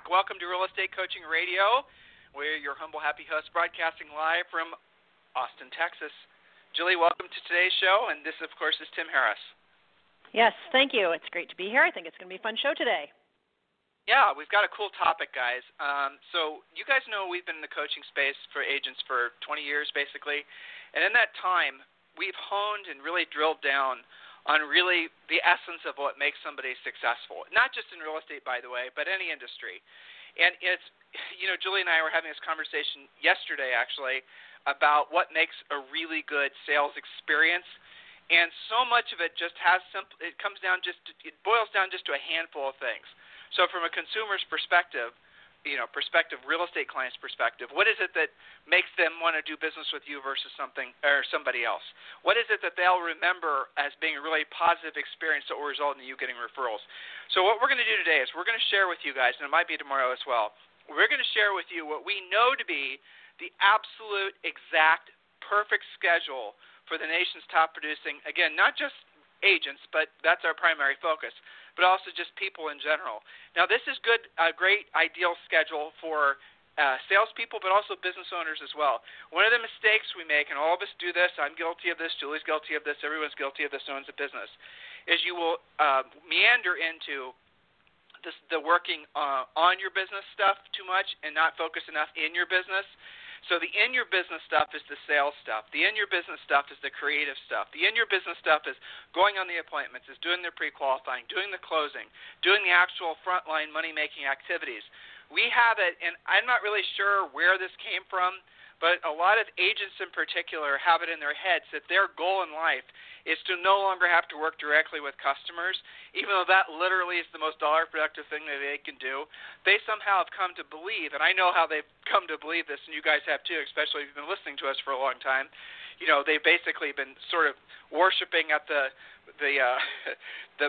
Back. Welcome to Real Estate Coaching Radio. We're your humble, happy host broadcasting live from Austin, Texas. Julie, welcome to today's show. And this, of course, is Tim Harris. Yes, thank you. It's great to be here. I think it's going to be a fun show today. Yeah, we've got a cool topic, guys. Um, so, you guys know we've been in the coaching space for agents for 20 years, basically. And in that time, we've honed and really drilled down on really the essence of what makes somebody successful. Not just in real estate, by the way, but any industry. And it's, you know, Julie and I were having this conversation yesterday, actually, about what makes a really good sales experience. And so much of it just has simple. It comes down just. To, it boils down just to a handful of things. So from a consumer's perspective, you know prospective real estate client's perspective what is it that makes them want to do business with you versus something or somebody else? What is it that they'll remember as being a really positive experience that will result in you getting referrals? So what we're going to do today is we're going to share with you guys and it might be tomorrow as well we're going to share with you what we know to be the absolute exact perfect schedule for the nation's top producing again not just agents but that's our primary focus but also just people in general. Now, this is good, a great ideal schedule for uh, salespeople, but also business owners as well. One of the mistakes we make, and all of us do this, I'm guilty of this, Julie's guilty of this, everyone's guilty of this owns a business, is you will uh, meander into this, the working uh, on your business stuff too much and not focus enough in your business. So the in your business stuff is the sales stuff. The in your business stuff is the creative stuff. The in your business stuff is going on the appointments, is doing the pre-qualifying, doing the closing, doing the actual frontline money-making activities. We have it, and I'm not really sure where this came from but a lot of agents in particular have it in their heads that their goal in life is to no longer have to work directly with customers, even though that literally is the most dollar productive thing that they can do. They somehow have come to believe, and I know how they've come to believe this, and you guys have too, especially if you've been listening to us for a long time. You know, they've basically been sort of worshiping at the the uh, the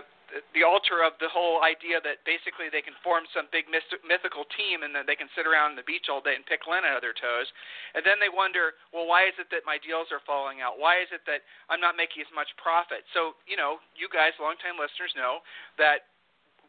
the altar of the whole idea that basically they can form some big mythical team and then they can sit around on the beach all day and pick lint out of their toes. And then they wonder, well, why is it that my deals are falling out? Why is it that I'm not making as much profit? So, you know, you guys, longtime listeners, know that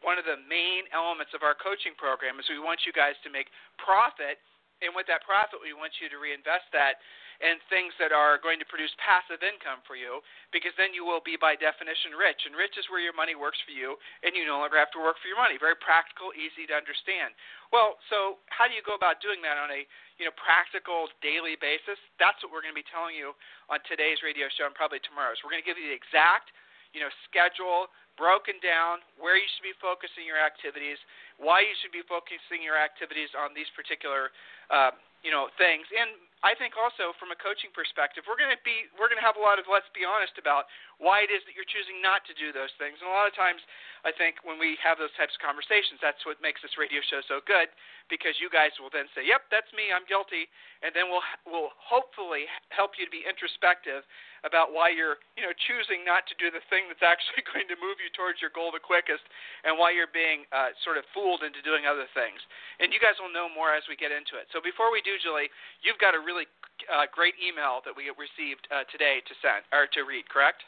one of the main elements of our coaching program is we want you guys to make profit. And with that profit, we want you to reinvest that and things that are going to produce passive income for you because then you will be by definition rich. And rich is where your money works for you and you no longer have to work for your money. Very practical easy to understand. Well so how do you go about doing that on a you know practical daily basis? That's what we're going to be telling you on today's radio show and probably tomorrow's. We're going to give you the exact you know schedule broken down where you should be focusing your activities why you should be focusing your activities on these particular uh, you know things. And I think also from a coaching perspective, we're going to be we're going to have a lot of let's be honest about why it is that you're choosing not to do those things. And a lot of times, I think when we have those types of conversations, that's what makes this radio show so good because you guys will then say, "Yep, that's me. I'm guilty," and then we'll we'll hopefully help you to be introspective about why you're you know choosing not to do the thing that's actually going to move you towards your goal the quickest, and why you're being uh, sort of fooled into doing other things. And you guys will know more as we get into it. So before we do, Julie, you've got a really uh, great email that we received uh, today to send or to read, correct?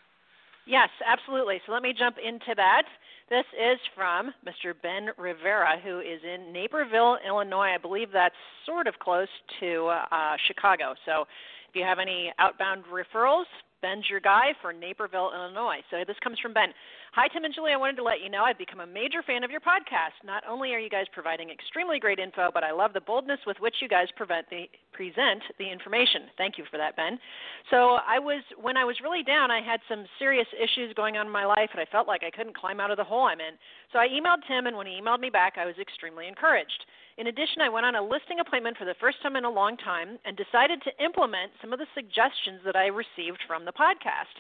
Yes, absolutely. So let me jump into that. This is from Mr. Ben Rivera, who is in Naperville, Illinois. I believe that's sort of close to uh, Chicago. So if you have any outbound referrals, Ben's your guy for Naperville, Illinois. So this comes from Ben. Hi, Tim and Julie. I wanted to let you know I've become a major fan of your podcast. Not only are you guys providing extremely great info, but I love the boldness with which you guys the, present the information. Thank you for that, Ben. So I was when I was really down, I had some serious issues going on in my life, and I felt like I couldn't climb out of the hole I'm in. So I emailed Tim, and when he emailed me back, I was extremely encouraged. In addition, I went on a listing appointment for the first time in a long time and decided to implement some of the suggestions that I received from the podcast.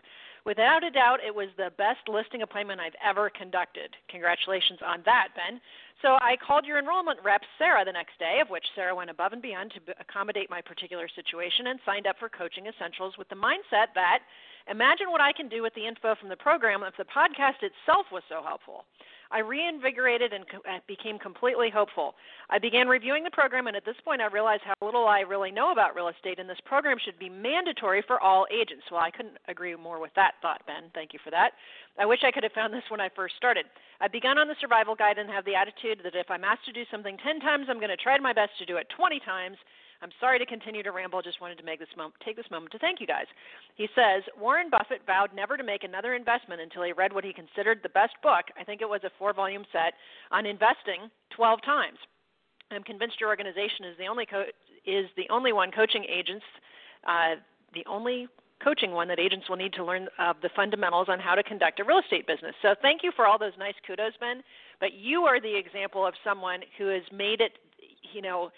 Without a doubt, it was the best listing appointment I've ever conducted. Congratulations on that, Ben. So I called your enrollment rep, Sarah, the next day, of which Sarah went above and beyond to accommodate my particular situation and signed up for Coaching Essentials with the mindset that imagine what I can do with the info from the program if the podcast itself was so helpful. I reinvigorated and co- uh, became completely hopeful. I began reviewing the program, and at this point, I realized how little I really know about real estate, and this program should be mandatory for all agents. Well, I couldn't agree more with that thought, Ben. Thank you for that. I wish I could have found this when I first started. I began on the survival guide and have the attitude that if I'm asked to do something 10 times, I'm going to try my best to do it 20 times I'm sorry to continue to ramble. Just wanted to make this moment, take this moment to thank you guys. He says Warren Buffett vowed never to make another investment until he read what he considered the best book. I think it was a four-volume set on investing 12 times. I'm convinced your organization is the only co- is the only one coaching agents, uh, the only coaching one that agents will need to learn the fundamentals on how to conduct a real estate business. So thank you for all those nice kudos, Ben. But you are the example of someone who has made it, you know,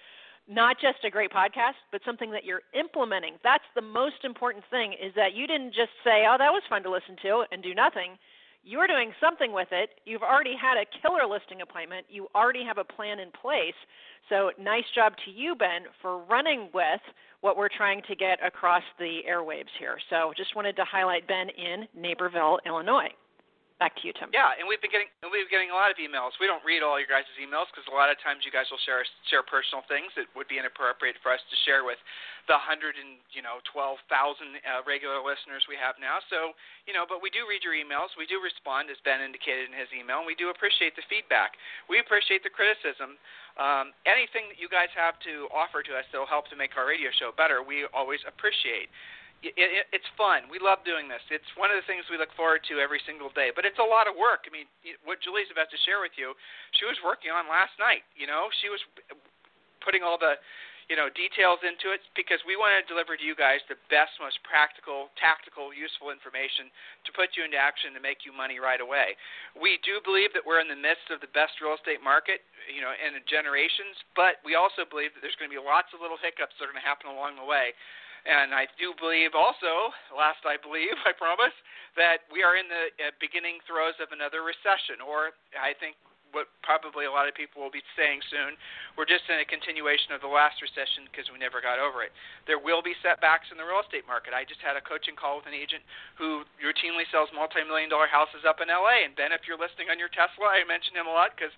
not just a great podcast, but something that you're implementing. That's the most important thing is that you didn't just say, "Oh, that was fun to listen to" and do nothing. You're doing something with it. You've already had a killer listing appointment. You already have a plan in place. So, nice job to you, Ben, for running with what we're trying to get across the airwaves here. So, just wanted to highlight Ben in Naperville, Illinois. Back to you, Tim. Yeah, and we've been getting we've been getting a lot of emails. We don't read all your guys' emails because a lot of times you guys will share share personal things that would be inappropriate for us to share with the hundred and you know twelve thousand uh, regular listeners we have now. So you know, but we do read your emails. We do respond, as Ben indicated in his email, and we do appreciate the feedback. We appreciate the criticism. Um, anything that you guys have to offer to us that will help to make our radio show better, we always appreciate it, it, it's fun. We love doing this. It's one of the things we look forward to every single day. But it's a lot of work. I mean, what Julie's about to share with you, she was working on last night. You know, she was putting all the, you know, details into it because we want to deliver to you guys the best, most practical, tactical, useful information to put you into action to make you money right away. We do believe that we're in the midst of the best real estate market, you know, in generations. But we also believe that there's going to be lots of little hiccups that are going to happen along the way and I do believe also, last I believe, I promise, that we are in the uh, beginning throes of another recession, or I think what probably a lot of people will be saying soon, we're just in a continuation of the last recession because we never got over it. There will be setbacks in the real estate market. I just had a coaching call with an agent who routinely sells multi-million dollar houses up in LA. And Ben, if you're listening on your Tesla, I mention him a lot because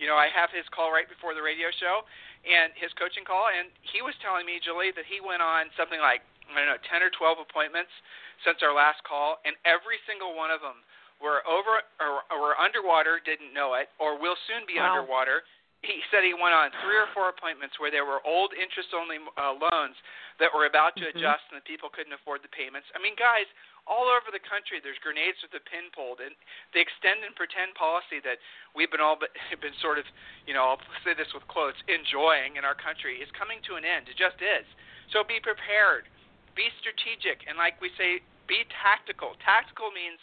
you know, I have his call right before the radio show and his coaching call, and he was telling me, Julie, that he went on something like I don't know, 10 or 12 appointments since our last call, and every single one of them were over or, or were underwater, didn't know it, or will soon be wow. underwater. He said he went on three or four appointments where there were old interest-only uh, loans that were about to mm-hmm. adjust, and the people couldn't afford the payments. I mean, guys, all over the country there's grenades with a pin pulled and the extend and pretend policy that we've been all but been sort of you know I'll say this with quotes enjoying in our country is coming to an end. It just is. So be prepared. Be strategic. And like we say be tactical. Tactical means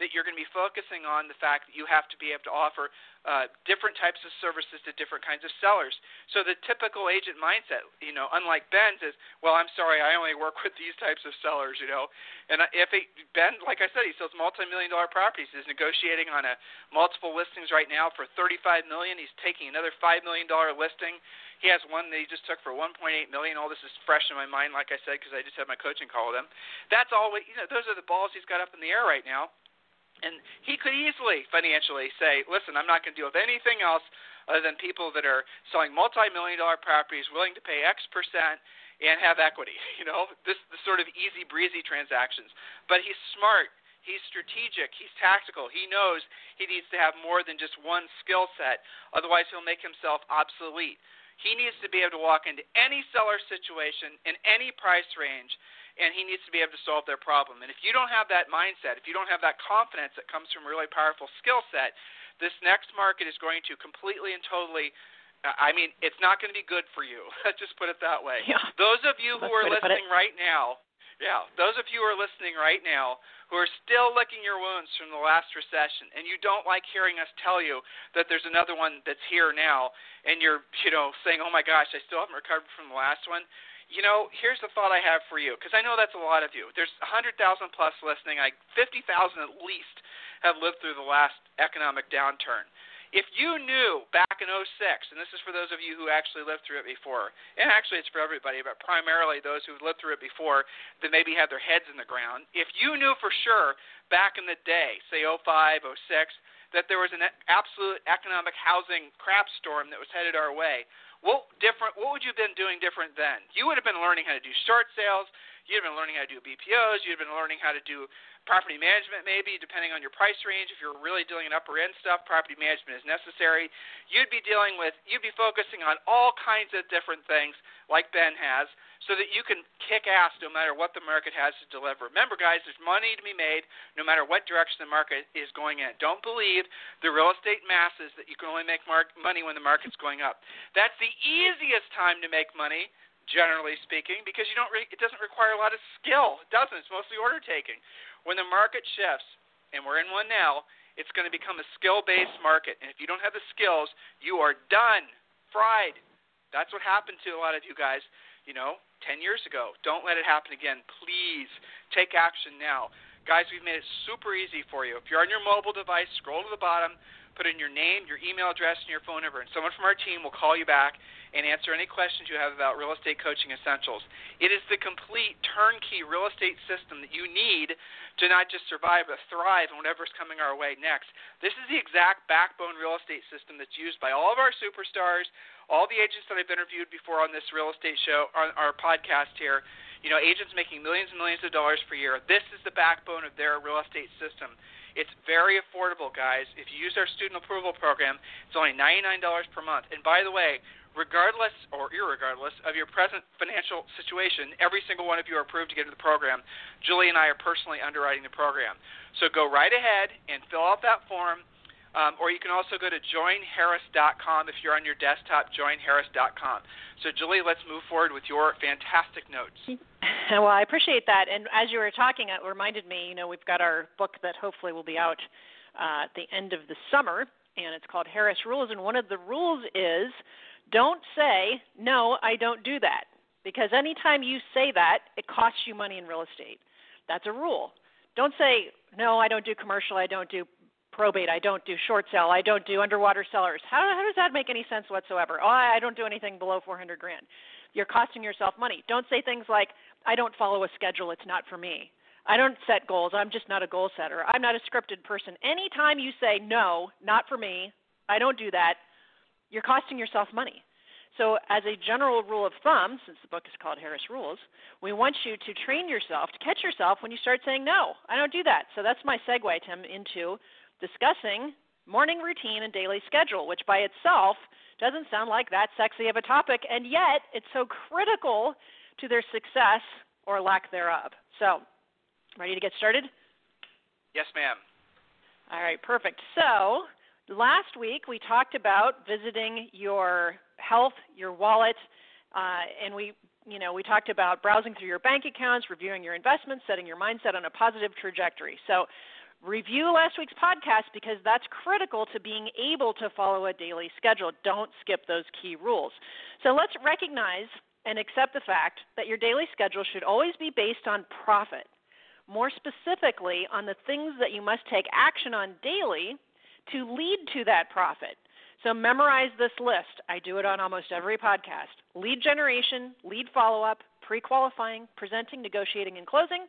that you're going to be focusing on the fact that you have to be able to offer uh, different types of services to different kinds of sellers. So the typical agent mindset, you know, unlike Ben's, is, well, I'm sorry, I only work with these types of sellers, you know. And if it, Ben, like I said, he sells multi-million dollar properties. He's negotiating on a multiple listings right now for 35 million. He's taking another five million dollar listing. He has one that he just took for 1.8 million. All this is fresh in my mind, like I said, because I just had my coaching call with him. That's all. You know, those are the balls he's got up in the air right now. And he could easily financially say, listen, I'm not going to deal with anything else other than people that are selling multi-million dollar properties willing to pay X percent and have equity. You know, this, this sort of easy breezy transactions. But he's smart. He's strategic. He's tactical. He knows he needs to have more than just one skill set. Otherwise, he'll make himself obsolete. He needs to be able to walk into any seller situation in any price range and he needs to be able to solve their problem. And if you don't have that mindset, if you don't have that confidence that comes from a really powerful skill set, this next market is going to completely and totally uh, I mean, it's not going to be good for you. Let's just put it that way. Yeah. Those of you who are listening right now, yeah, those of you who are listening right now who are still licking your wounds from the last recession and you don't like hearing us tell you that there's another one that's here now and you're, you know, saying, "Oh my gosh, I still haven't recovered from the last one." You know, here's the thought I have for you, because I know that's a lot of you. There's 100,000 plus listening. I 50,000 at least have lived through the last economic downturn. If you knew back in 06, and this is for those of you who actually lived through it before, and actually it's for everybody, but primarily those who lived through it before that maybe have their heads in the ground, if you knew for sure back in the day, say 05, 06, that there was an absolute economic housing crap storm that was headed our way, what different? What would you have been doing different then? You would have been learning how to do short sales. You'd have been learning how to do BPOs. You'd have been learning how to do property management, maybe depending on your price range. If you're really doing an upper end stuff, property management is necessary. You'd be dealing with. You'd be focusing on all kinds of different things, like Ben has so that you can kick ass no matter what the market has to deliver. Remember, guys, there's money to be made no matter what direction the market is going in. Don't believe the real estate masses that you can only make mar- money when the market's going up. That's the easiest time to make money, generally speaking, because you don't. Re- it doesn't require a lot of skill. It doesn't. It's mostly order taking. When the market shifts, and we're in one now, it's going to become a skill-based market. And if you don't have the skills, you are done, fried. That's what happened to a lot of you guys. You know, 10 years ago. Don't let it happen again. Please take action now. Guys, we've made it super easy for you. If you're on your mobile device, scroll to the bottom, put in your name, your email address, and your phone number, and someone from our team will call you back and answer any questions you have about real estate coaching essentials. It is the complete turnkey real estate system that you need to not just survive but thrive in whatever's coming our way next. This is the exact backbone real estate system that's used by all of our superstars, all the agents that I've interviewed before on this real estate show, on our podcast here, you know, agents making millions and millions of dollars per year. This is the backbone of their real estate system. It's very affordable, guys. If you use our student approval program, it's only $99 per month. And by the way, regardless or irregardless of your present financial situation, every single one of you are approved to get into the program. Julie and I are personally underwriting the program. So go right ahead and fill out that form um, or you can also go to joinharris.com if you're on your desktop, joinharris.com. So, Julie, let's move forward with your fantastic notes. Well, I appreciate that. And as you were talking, it reminded me, you know, we've got our book that hopefully will be out uh, at the end of the summer, and it's called Harris Rules. And one of the rules is don't say, no, I don't do that. Because anytime you say that, it costs you money in real estate. That's a rule. Don't say, no, I don't do commercial, I don't do probate. I don't do short sale. I don't do underwater sellers. How, how does that make any sense whatsoever? Oh, I don't do anything below 400 grand. You're costing yourself money. Don't say things like, I don't follow a schedule. It's not for me. I don't set goals. I'm just not a goal setter. I'm not a scripted person. Anytime you say, no, not for me, I don't do that, you're costing yourself money. So, as a general rule of thumb, since the book is called Harris Rules, we want you to train yourself, to catch yourself when you start saying, no, I don't do that. So, that's my segue, Tim, into discussing morning routine and daily schedule, which by itself doesn't sound like that sexy of a topic, and yet it's so critical to their success or lack thereof. So, ready to get started? Yes, ma'am. All right, perfect. So, last week we talked about visiting your health, your wallet, uh, and we you know, we talked about browsing through your bank accounts, reviewing your investments, setting your mindset on a positive trajectory. So, Review last week's podcast because that's critical to being able to follow a daily schedule. Don't skip those key rules. So let's recognize and accept the fact that your daily schedule should always be based on profit. More specifically, on the things that you must take action on daily to lead to that profit. So memorize this list. I do it on almost every podcast lead generation, lead follow up, pre qualifying, presenting, negotiating, and closing,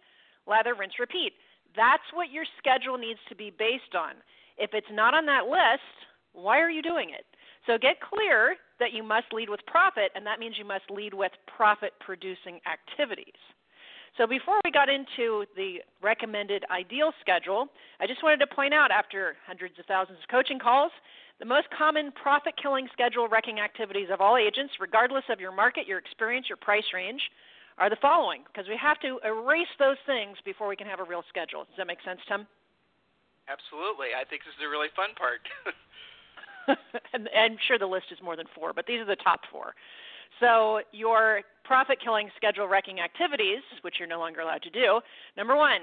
lather, rinse, repeat. That's what your schedule needs to be based on. If it's not on that list, why are you doing it? So get clear that you must lead with profit, and that means you must lead with profit producing activities. So before we got into the recommended ideal schedule, I just wanted to point out after hundreds of thousands of coaching calls, the most common profit killing schedule wrecking activities of all agents, regardless of your market, your experience, your price range, are the following because we have to erase those things before we can have a real schedule. Does that make sense, Tim? Absolutely. I think this is the really fun part. and, and I'm sure the list is more than four, but these are the top four. So, your profit killing schedule wrecking activities, which you're no longer allowed to do, number one,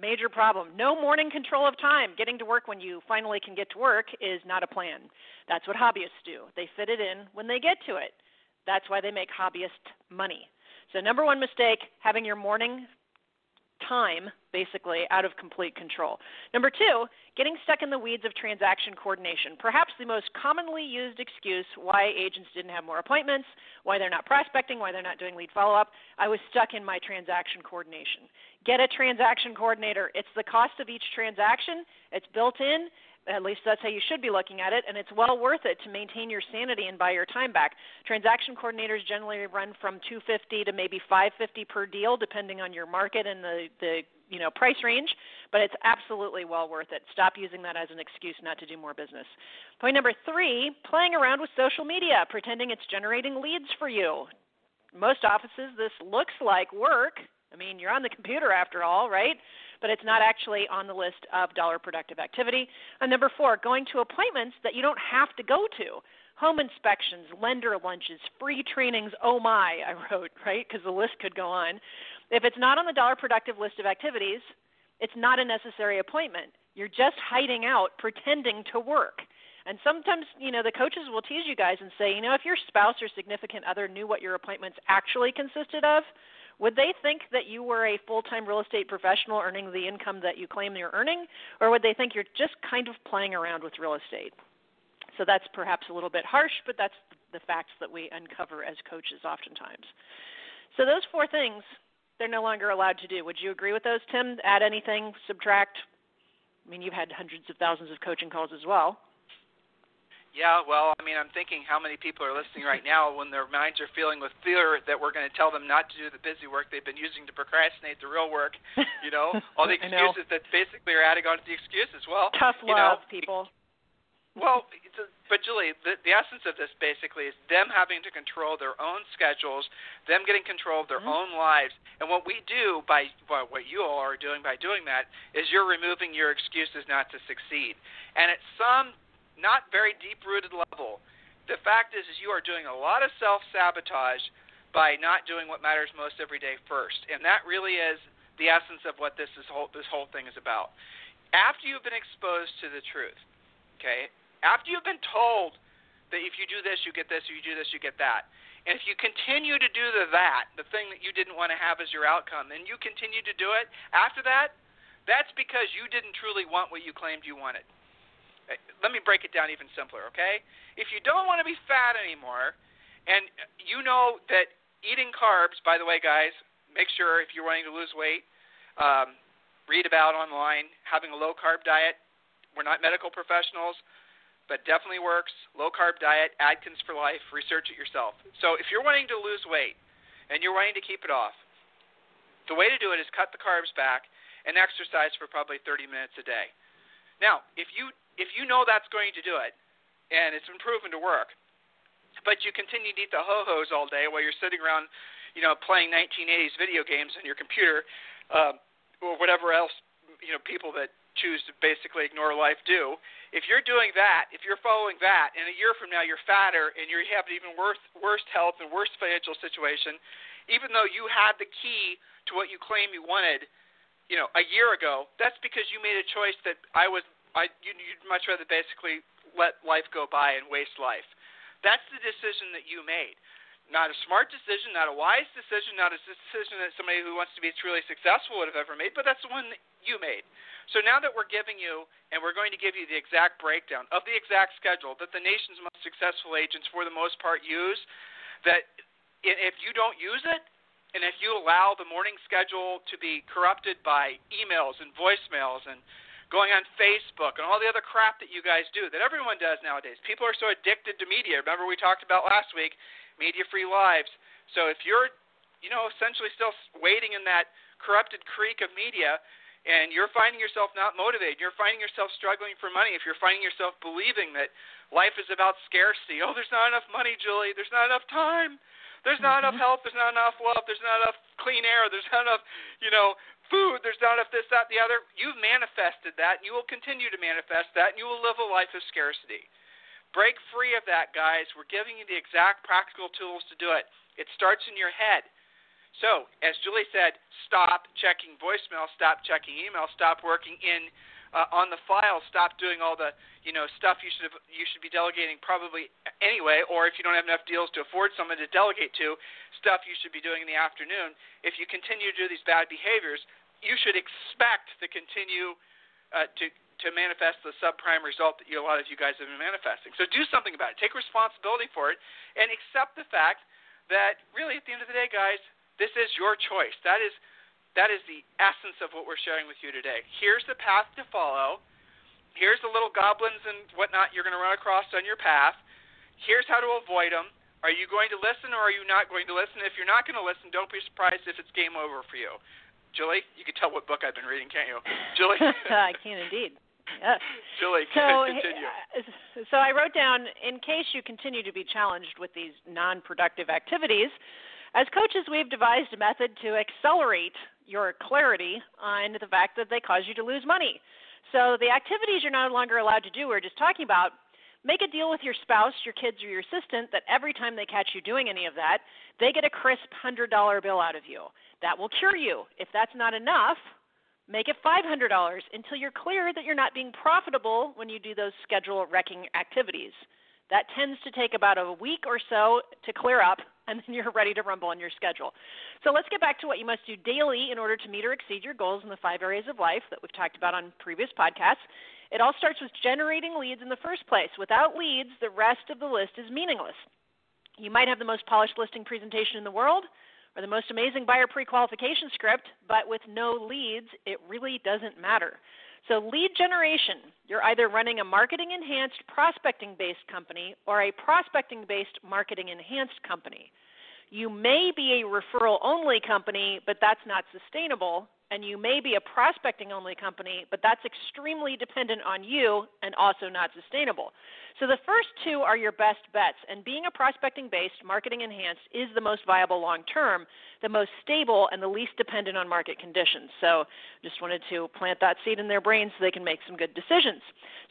major problem. No morning control of time. Getting to work when you finally can get to work is not a plan. That's what hobbyists do. They fit it in when they get to it. That's why they make hobbyist money. So, number one mistake having your morning time basically out of complete control. Number two, getting stuck in the weeds of transaction coordination. Perhaps the most commonly used excuse why agents didn't have more appointments, why they're not prospecting, why they're not doing lead follow up. I was stuck in my transaction coordination. Get a transaction coordinator. It's the cost of each transaction, it's built in. At least that's how you should be looking at it, and it's well worth it to maintain your sanity and buy your time back. Transaction coordinators generally run from 250 to maybe 550 per deal, depending on your market and the the you know price range, but it's absolutely well worth it. Stop using that as an excuse not to do more business. Point number three: playing around with social media, pretending it's generating leads for you. Most offices, this looks like work. I mean, you're on the computer after all, right? But it's not actually on the list of dollar productive activity. And number four, going to appointments that you don't have to go to. Home inspections, lender lunches, free trainings, oh my, I wrote, right? Because the list could go on. If it's not on the dollar productive list of activities, it's not a necessary appointment. You're just hiding out, pretending to work. And sometimes, you know, the coaches will tease you guys and say, you know, if your spouse or significant other knew what your appointments actually consisted of, would they think that you were a full time real estate professional earning the income that you claim you're earning, or would they think you're just kind of playing around with real estate? So that's perhaps a little bit harsh, but that's the facts that we uncover as coaches oftentimes. So those four things, they're no longer allowed to do. Would you agree with those, Tim? Add anything, subtract? I mean, you've had hundreds of thousands of coaching calls as well. Yeah, well, I mean, I'm thinking how many people are listening right now when their minds are filling with fear that we're going to tell them not to do the busy work they've been using to procrastinate the real work. You know, all the excuses that basically are adding on to the excuses. Well, tough love, you know, people. Well, but Julie, the, the essence of this basically is them having to control their own schedules, them getting control of their mm-hmm. own lives, and what we do by well, what you all are doing by doing that is you're removing your excuses not to succeed. And at some not very deep rooted level, the fact is, is you are doing a lot of self sabotage by not doing what matters most every day first, and that really is the essence of what this is whole this whole thing is about. After you've been exposed to the truth, okay, after you've been told that if you do this, you get this, or you do this, you get that. And if you continue to do the that, the thing that you didn't want to have as your outcome, and you continue to do it, after that, that's because you didn't truly want what you claimed you wanted. Let me break it down even simpler, okay? If you don't want to be fat anymore, and you know that eating carbs, by the way, guys, make sure if you're wanting to lose weight, um, read about online having a low carb diet. We're not medical professionals, but definitely works. Low carb diet, Atkins for life. Research it yourself. So if you're wanting to lose weight and you're wanting to keep it off, the way to do it is cut the carbs back and exercise for probably 30 minutes a day. Now, if you if you know that's going to do it, and it's been proven to work, but you continue to eat the ho hos all day while you're sitting around, you know, playing 1980s video games on your computer, uh, or whatever else, you know, people that choose to basically ignore life do. If you're doing that, if you're following that, and a year from now you're fatter and you have even worse worse health and worse financial situation, even though you had the key to what you claim you wanted, you know, a year ago, that's because you made a choice that I was I you'd, much rather basically let life go by and waste life. That's the decision that you made. Not a smart decision, not a wise decision, not a decision that somebody who wants to be truly successful would have ever made, but that's the one that you made. So now that we're giving you, and we're going to give you the exact breakdown of the exact schedule that the nation's most successful agents, for the most part, use, that if you don't use it, and if you allow the morning schedule to be corrupted by emails and voicemails and going on Facebook and all the other crap that you guys do that everyone does nowadays. People are so addicted to media. Remember we talked about last week, media-free lives. So if you're, you know, essentially still waiting in that corrupted creek of media and you're finding yourself not motivated, you're finding yourself struggling for money, if you're finding yourself believing that life is about scarcity, oh, there's not enough money, Julie, there's not enough time. There's not enough mm-hmm. help. There's not enough love. There's not enough clean air. There's not enough, you know, food, there's not enough this, that, the other. You've manifested that, and you will continue to manifest that, and you will live a life of scarcity. Break free of that, guys. We're giving you the exact practical tools to do it. It starts in your head. So, as Julie said, stop checking voicemail, stop checking email, stop working in uh, on the file, stop doing all the you know stuff you should have, you should be delegating probably anyway, or if you don't have enough deals to afford someone to delegate to, stuff you should be doing in the afternoon. If you continue to do these bad behaviors, you should expect to continue uh, to to manifest the subprime result that you, a lot of you guys have been manifesting. So do something about it. Take responsibility for it, and accept the fact that really, at the end of the day, guys, this is your choice. That is that is the essence of what we're sharing with you today. Here's the path to follow. Here's the little goblins and whatnot you're going to run across on your path. Here's how to avoid them. Are you going to listen or are you not going to listen? If you're not going to listen, don't be surprised if it's game over for you. Julie, you can tell what book I've been reading, can't you? Julie? I can indeed. Julie, so, continue. Uh, so I wrote down in case you continue to be challenged with these non productive activities, as coaches, we've devised a method to accelerate your clarity on the fact that they cause you to lose money. So the activities you're no longer allowed to do, we're just talking about, make a deal with your spouse, your kids, or your assistant that every time they catch you doing any of that, they get a crisp $100 bill out of you. That will cure you. If that's not enough, make it $500 until you're clear that you're not being profitable when you do those schedule wrecking activities. That tends to take about a week or so to clear up, and then you're ready to rumble on your schedule. So let's get back to what you must do daily in order to meet or exceed your goals in the five areas of life that we've talked about on previous podcasts. It all starts with generating leads in the first place. Without leads, the rest of the list is meaningless. You might have the most polished listing presentation in the world or the most amazing buyer pre qualification script, but with no leads, it really doesn't matter. So, lead generation, you're either running a marketing enhanced prospecting based company or a prospecting based marketing enhanced company. You may be a referral only company, but that's not sustainable. And you may be a prospecting only company, but that's extremely dependent on you and also not sustainable. So the first two are your best bets, and being a prospecting based, marketing enhanced is the most viable long term, the most stable, and the least dependent on market conditions. So just wanted to plant that seed in their brains so they can make some good decisions.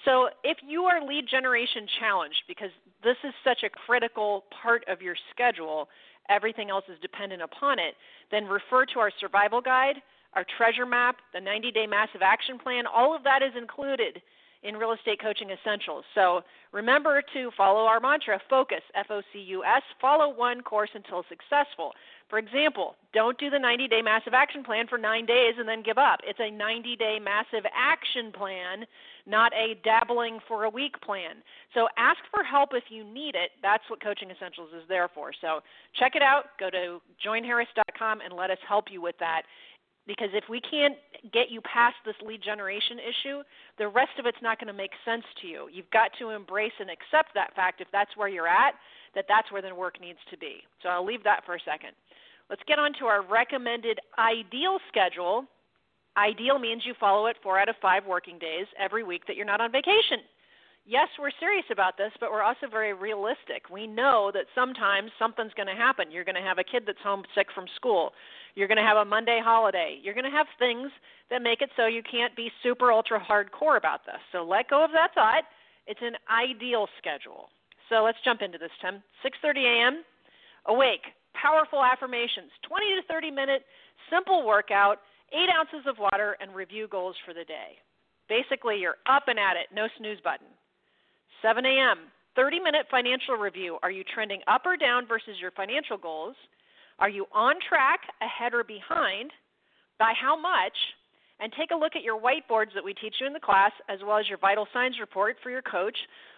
So if you are lead generation challenged, because this is such a critical part of your schedule, everything else is dependent upon it, then refer to our survival guide, our treasure map, the 90 day massive action plan. All of that is included in Real Estate Coaching Essentials. So remember to follow our mantra focus, F O C U S, follow one course until successful. For example, don't do the 90 day massive action plan for nine days and then give up. It's a 90 day massive action plan, not a dabbling for a week plan. So ask for help if you need it. That's what Coaching Essentials is there for. So check it out. Go to joinharris.com and let us help you with that. Because if we can't get you past this lead generation issue, the rest of it's not going to make sense to you. You've got to embrace and accept that fact if that's where you're at, that that's where the work needs to be. So I'll leave that for a second. Let's get on to our recommended ideal schedule. Ideal means you follow it four out of five working days every week that you're not on vacation. Yes, we're serious about this, but we're also very realistic. We know that sometimes something's going to happen. You're going to have a kid that's homesick from school. You're going to have a Monday holiday. You're going to have things that make it so you can't be super ultra hardcore about this. So let go of that thought. It's an ideal schedule. So let's jump into this, Tim. 6:30 a.m. Awake powerful affirmations, 20 to 30 minute simple workout, eight ounces of water, and review goals for the day. Basically, you're up and at it, no snooze button. 7 a.m., 30 minute financial review. Are you trending up or down versus your financial goals? Are you on track, ahead, or behind? By how much? And take a look at your whiteboards that we teach you in the class, as well as your vital signs report for your coach.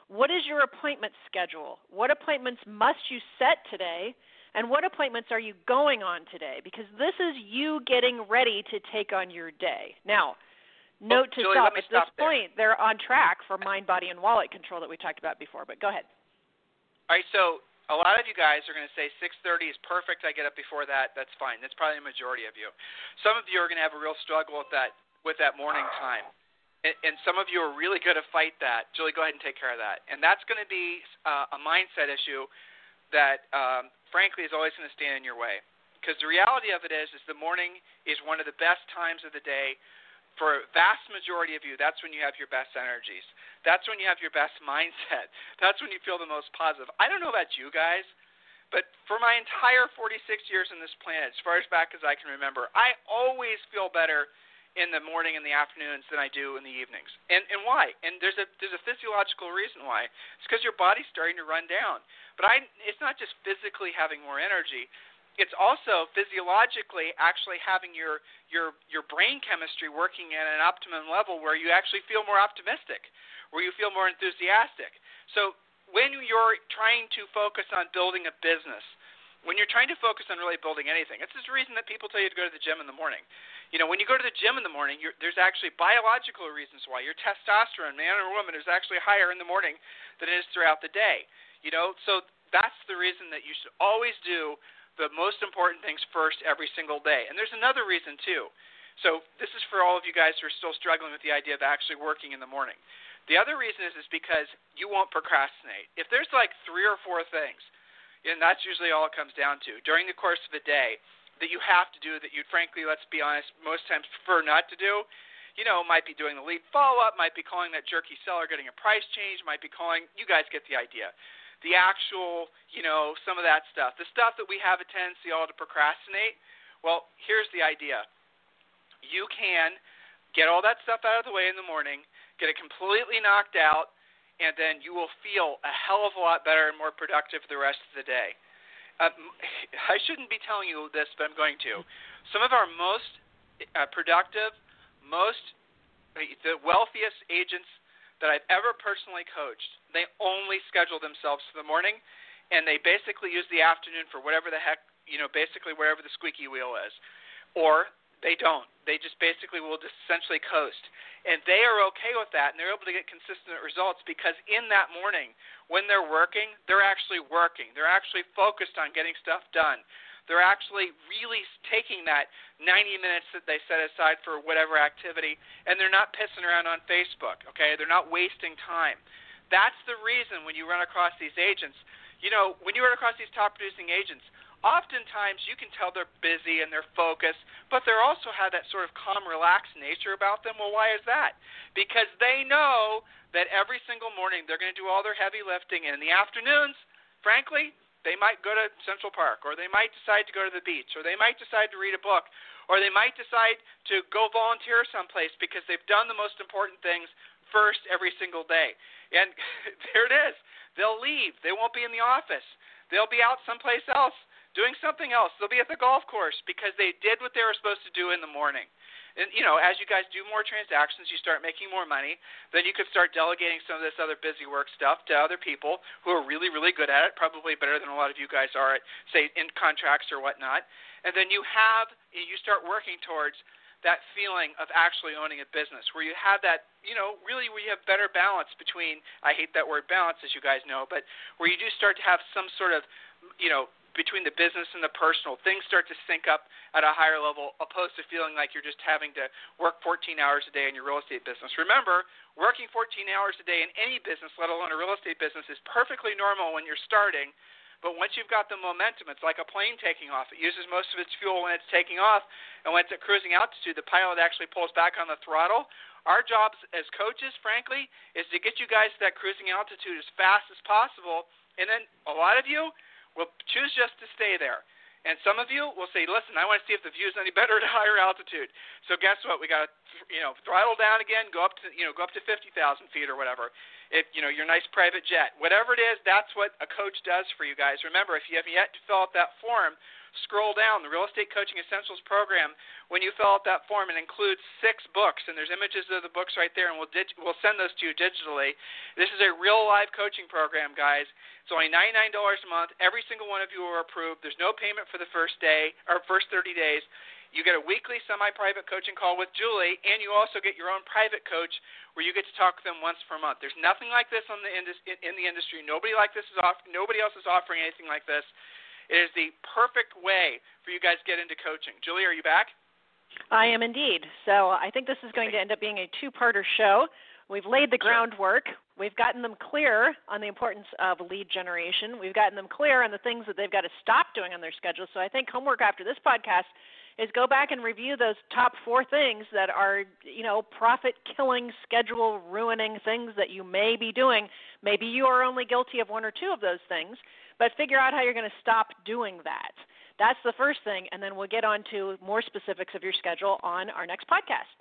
What is your appointment schedule? What appointments must you set today? And what appointments are you going on today? Because this is you getting ready to take on your day. Now, note to Julie, self at this there. point, they're on track for mind, body, and wallet control that we talked about before. But go ahead. All right, so a lot of you guys are going to say 6:30 is perfect. I get up before that. That's fine. That's probably the majority of you. Some of you are going to have a real struggle with that with that morning time, and, and some of you are really going to fight that. Julie, go ahead and take care of that. And that's going to be uh, a mindset issue that um, frankly, is always going to stand in your way. Because the reality of it is, is the morning is one of the best times of the day for vast majority of you. That's when you have your best energies. That's when you have your best mindset. That's when you feel the most positive. I don't know about you guys, but for my entire 46 years on this planet, as far as back as I can remember, I always feel better in the morning and the afternoons than I do in the evenings. And and why? And there's a there's a physiological reason why. It's because your body's starting to run down. But I it's not just physically having more energy. It's also physiologically actually having your your your brain chemistry working at an optimum level where you actually feel more optimistic, where you feel more enthusiastic. So when you're trying to focus on building a business, when you're trying to focus on really building anything, it's the reason that people tell you to go to the gym in the morning. You know, when you go to the gym in the morning, you're, there's actually biological reasons why your testosterone, man or woman, is actually higher in the morning than it is throughout the day. You know, so that's the reason that you should always do the most important things first every single day. And there's another reason too. So this is for all of you guys who are still struggling with the idea of actually working in the morning. The other reason is is because you won't procrastinate. If there's like three or four things, and that's usually all it comes down to during the course of a day that you have to do that you'd frankly, let's be honest, most times prefer not to do. You know, might be doing the lead follow up, might be calling that jerky seller getting a price change, might be calling you guys get the idea. The actual, you know, some of that stuff. The stuff that we have a tendency all to procrastinate. Well, here's the idea. You can get all that stuff out of the way in the morning, get it completely knocked out, and then you will feel a hell of a lot better and more productive the rest of the day. Uh, I shouldn't be telling you this, but I'm going to. Some of our most uh, productive, most uh, the wealthiest agents that I've ever personally coached, they only schedule themselves for the morning, and they basically use the afternoon for whatever the heck, you know, basically wherever the squeaky wheel is, or they don't. They just basically will just essentially coast. And they are okay with that, and they're able to get consistent results because in that morning, when they're working, they're actually working. They're actually focused on getting stuff done. They're actually really taking that 90 minutes that they set aside for whatever activity, and they're not pissing around on Facebook, okay? They're not wasting time. That's the reason when you run across these agents, you know, when you run across these top producing agents, oftentimes you can tell they're busy and they're focused, but they also have that sort of calm, relaxed nature about them. Well, why is that? Because they know that every single morning they're going to do all their heavy lifting, and in the afternoons, frankly, they might go to Central Park, or they might decide to go to the beach, or they might decide to read a book, or they might decide to go volunteer someplace because they've done the most important things first every single day. And there it is. They'll leave. They won't be in the office. They'll be out someplace else doing something else. They'll be at the golf course because they did what they were supposed to do in the morning. And you know, as you guys do more transactions, you start making more money. Then you could start delegating some of this other busy work stuff to other people who are really, really good at it, probably better than a lot of you guys are at, say, in contracts or whatnot. And then you have, you start working towards that feeling of actually owning a business where you have that you know really where you have better balance between i hate that word balance as you guys know but where you do start to have some sort of you know between the business and the personal, things start to sync up at a higher level, opposed to feeling like you're just having to work 14 hours a day in your real estate business. Remember, working 14 hours a day in any business, let alone a real estate business, is perfectly normal when you're starting. But once you've got the momentum, it's like a plane taking off. It uses most of its fuel when it's taking off, and when it's at cruising altitude, the pilot actually pulls back on the throttle. Our jobs as coaches, frankly, is to get you guys to that cruising altitude as fast as possible. And then a lot of you, will choose just to stay there. And some of you will say, "Listen, I want to see if the view is any better at higher altitude." So guess what? We got to, you know, throttle down again, go up to, you know, go up to 50,000 feet or whatever. If you know your nice private jet, whatever it is, that's what a coach does for you guys. Remember, if you have yet to fill out that form, scroll down the Real Estate Coaching Essentials program. When you fill out that form, it includes six books, and there's images of the books right there, and we'll dig- we'll send those to you digitally. This is a real live coaching program, guys. It's only $99 a month. Every single one of you are approved. There's no payment for the first day or first 30 days. You get a weekly semi-private coaching call with Julie, and you also get your own private coach where you get to talk with them once per month. There's nothing like this on the indus- in the industry. Nobody like this is off. Nobody else is offering anything like this. It is the perfect way for you guys to get into coaching. Julie, are you back? I am indeed. So I think this is going to end up being a two-parter show. We've laid the groundwork. We've gotten them clear on the importance of lead generation. We've gotten them clear on the things that they've got to stop doing on their schedule. So I think homework after this podcast is go back and review those top four things that are, you know, profit killing, schedule ruining things that you may be doing. Maybe you are only guilty of one or two of those things but figure out how you're going to stop doing that. That's the first thing, and then we'll get on to more specifics of your schedule on our next podcast.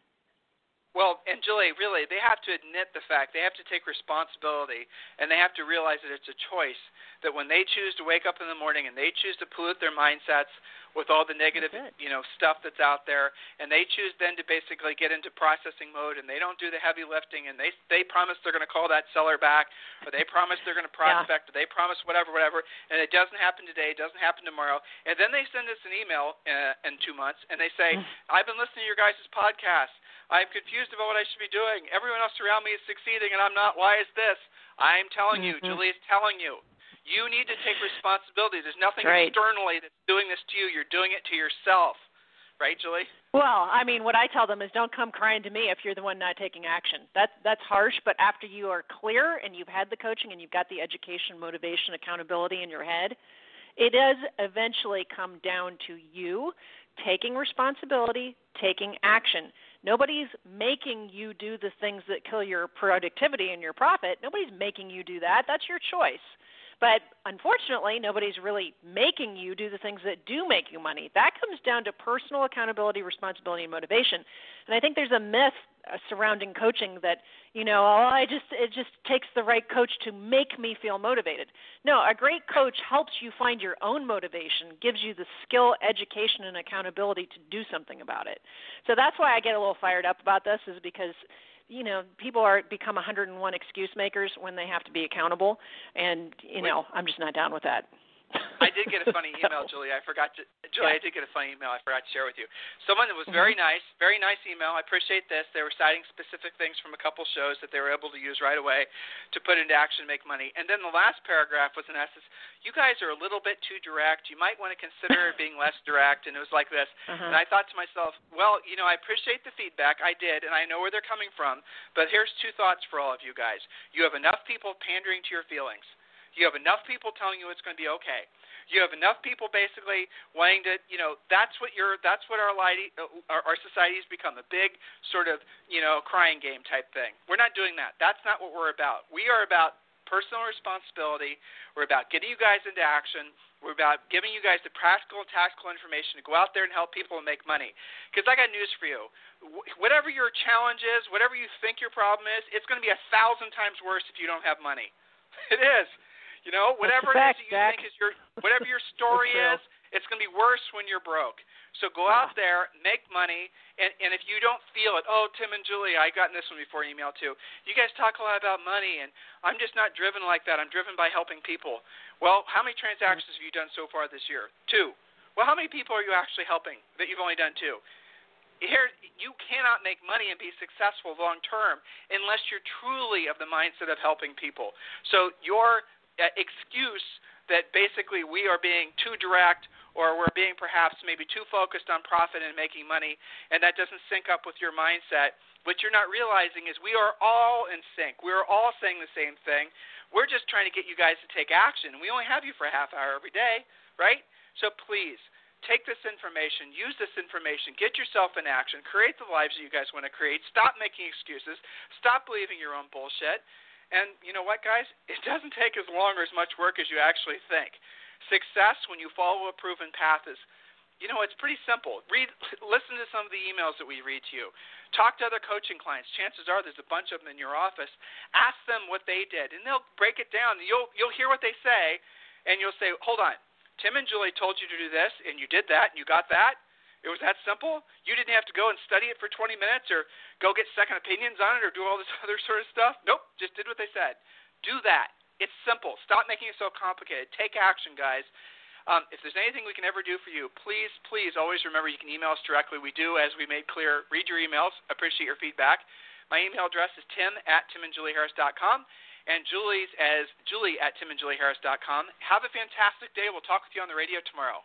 Well, and Julie, really, they have to admit the fact. They have to take responsibility, and they have to realize that it's a choice. That when they choose to wake up in the morning and they choose to pollute their mindsets with all the negative, you know, stuff that's out there, and they choose then to basically get into processing mode, and they don't do the heavy lifting, and they they promise they're going to call that seller back, or they promise they're going to prospect, yeah. or they promise whatever, whatever, and it doesn't happen today, it doesn't happen tomorrow, and then they send us an email uh, in two months, and they say, I've been listening to your guys' podcast. I'm confused about what I should be doing. Everyone else around me is succeeding, and I'm not. Why is this? I'm telling you, mm-hmm. Julie is telling you. You need to take responsibility. There's nothing right. externally that's doing this to you. You're doing it to yourself. Right, Julie? Well, I mean, what I tell them is don't come crying to me if you're the one not taking action. That's that's harsh, but after you are clear and you've had the coaching and you've got the education, motivation, accountability in your head, it does eventually come down to you taking responsibility, taking action. Nobody's making you do the things that kill your productivity and your profit. Nobody's making you do that. That's your choice. But unfortunately, nobody's really making you do the things that do make you money. That comes down to personal accountability, responsibility, and motivation. And I think there's a myth uh, surrounding coaching that you know, oh, I just it just takes the right coach to make me feel motivated. No, a great coach helps you find your own motivation, gives you the skill, education, and accountability to do something about it. So that's why I get a little fired up about this, is because you know people are become 101 excuse makers when they have to be accountable. And you know i'm just not down with that I did get a funny email, Julie. I forgot to Julie. Yeah. I did get a funny email. I forgot to share with you. Someone that was very mm-hmm. nice, very nice email. I appreciate this. They were citing specific things from a couple shows that they were able to use right away to put into action, and make money. And then the last paragraph was in essence, "You guys are a little bit too direct. You might want to consider being less direct." And it was like this. Uh-huh. And I thought to myself, well, you know, I appreciate the feedback. I did, and I know where they're coming from. But here's two thoughts for all of you guys. You have enough people pandering to your feelings. You have enough people telling you it's going to be okay. You have enough people basically wanting to, you know, that's what your that's what our uh, our, our society's become a big sort of, you know, crying game type thing. We're not doing that. That's not what we're about. We are about personal responsibility. We're about getting you guys into action. We're about giving you guys the practical and tactical information to go out there and help people and make money. Because I got news for you. Whatever your challenge is, whatever you think your problem is, it's going to be a thousand times worse if you don't have money. It is. You know, whatever fact, it is that you Jack. think is your whatever your story is, it's going to be worse when you're broke. So go out there, make money, and and if you don't feel it, oh Tim and Julie, I got in this one before email too. You guys talk a lot about money, and I'm just not driven like that. I'm driven by helping people. Well, how many transactions have you done so far this year? Two. Well, how many people are you actually helping that you've only done two? Here, you cannot make money and be successful long term unless you're truly of the mindset of helping people. So your excuse that basically we are being too direct or we're being perhaps maybe too focused on profit and making money, and that doesn't sync up with your mindset. What you're not realizing is we are all in sync. We're all saying the same thing. We're just trying to get you guys to take action. We only have you for a half hour every day, right? So please take this information, use this information, get yourself in action, create the lives that you guys want to create. Stop making excuses. Stop believing your own bullshit. And you know what, guys? It doesn't take as long or as much work as you actually think. Success, when you follow a proven path, is, you know, it's pretty simple. Read, listen to some of the emails that we read to you. Talk to other coaching clients. Chances are there's a bunch of them in your office. Ask them what they did, and they'll break it down. You'll you'll hear what they say, and you'll say, "Hold on, Tim and Julie told you to do this, and you did that, and you got that." It was that simple. You didn't have to go and study it for 20 minutes or go get second opinions on it or do all this other sort of stuff. Nope, just did what they said. Do that. It's simple. Stop making it so complicated. Take action, guys. Um, if there's anything we can ever do for you, please, please always remember you can email us directly. We do, as we made clear, read your emails. Appreciate your feedback. My email address is tim at timandjulieharris.com and Julie's as julie at timandjulieharris.com. Have a fantastic day. We'll talk with you on the radio tomorrow.